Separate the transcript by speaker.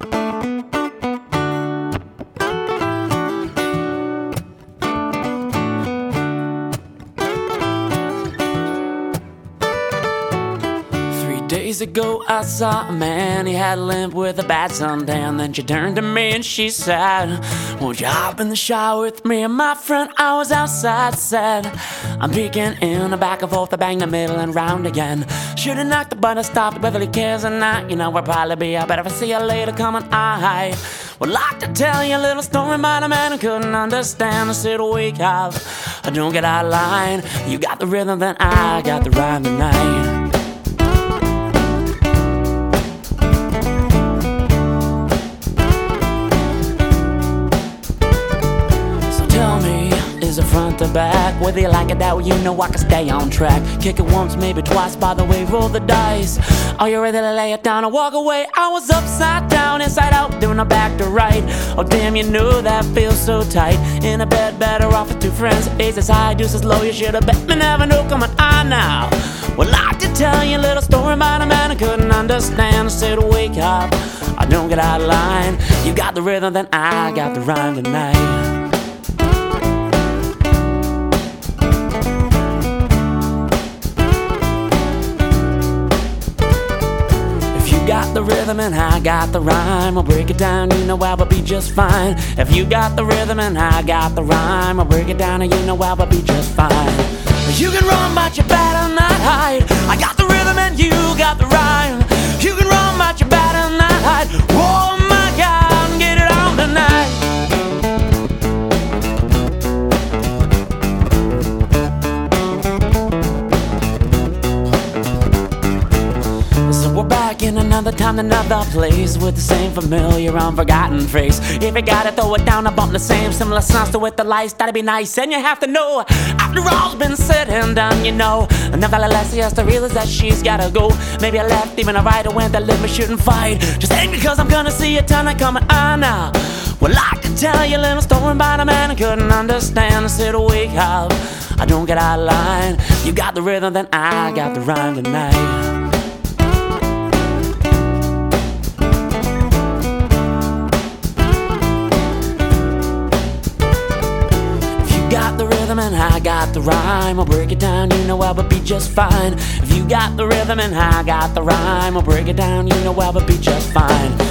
Speaker 1: thank you Days ago, I saw a man, he had a limp with a bad suntan. Then she turned to me and she said, Won't you hop in the shower with me? And my friend, I was outside, said, I'm peeking in, the back and forth, I bang the middle and round again. Should've knocked the button, stopped, whether he cares or not. You know, we'll probably be out better if I see you later, come on, I would like to tell you a little story about a man who couldn't understand. I said, Wake up, I don't get out of line. You got the rhythm, then I got the rhyme tonight. Front back. Whether you like it that way, you know I can stay on track. Kick it once, maybe twice, by the way, roll the dice. Are you ready to lay it down and walk away? I was upside down, inside out, doing a back to right. Oh, damn, you know that feels so tight. In a bed, better off with two friends. Aces high, deuces low, you should have bet me never knew coming on now. Well, I like to tell you a little story about a man I couldn't understand. I said, wake up, I don't get out of line. You got the rhythm, then I got the rhyme tonight. The rhythm and I got the rhyme, I'll break it down, you know I will be just fine. If you got the rhythm and I got the rhyme, I'll break it down and you know I will be just fine. You can run, but you better not hide. Back in another time, another place with the same familiar, unforgotten face. If you gotta throw it down, I bump the same similar songs to with the lights. That'd be nice, and you have to know. After all's been said and done, you know. Nevertheless, he has to realize that she's gotta go. Maybe I left, even a right, I went that live, but shouldn't fight. Just ain't because I'm gonna see a ton of coming ah, on now. Well, I could tell you a little story about a man I couldn't understand. I said, wake up, I don't get out of line. You got the rhythm, then I got the rhyme tonight. And I got the rhyme, I'll break it down, you know I will be just fine. If you got the rhythm and I got the rhyme, I'll break it down, you know I will be just fine.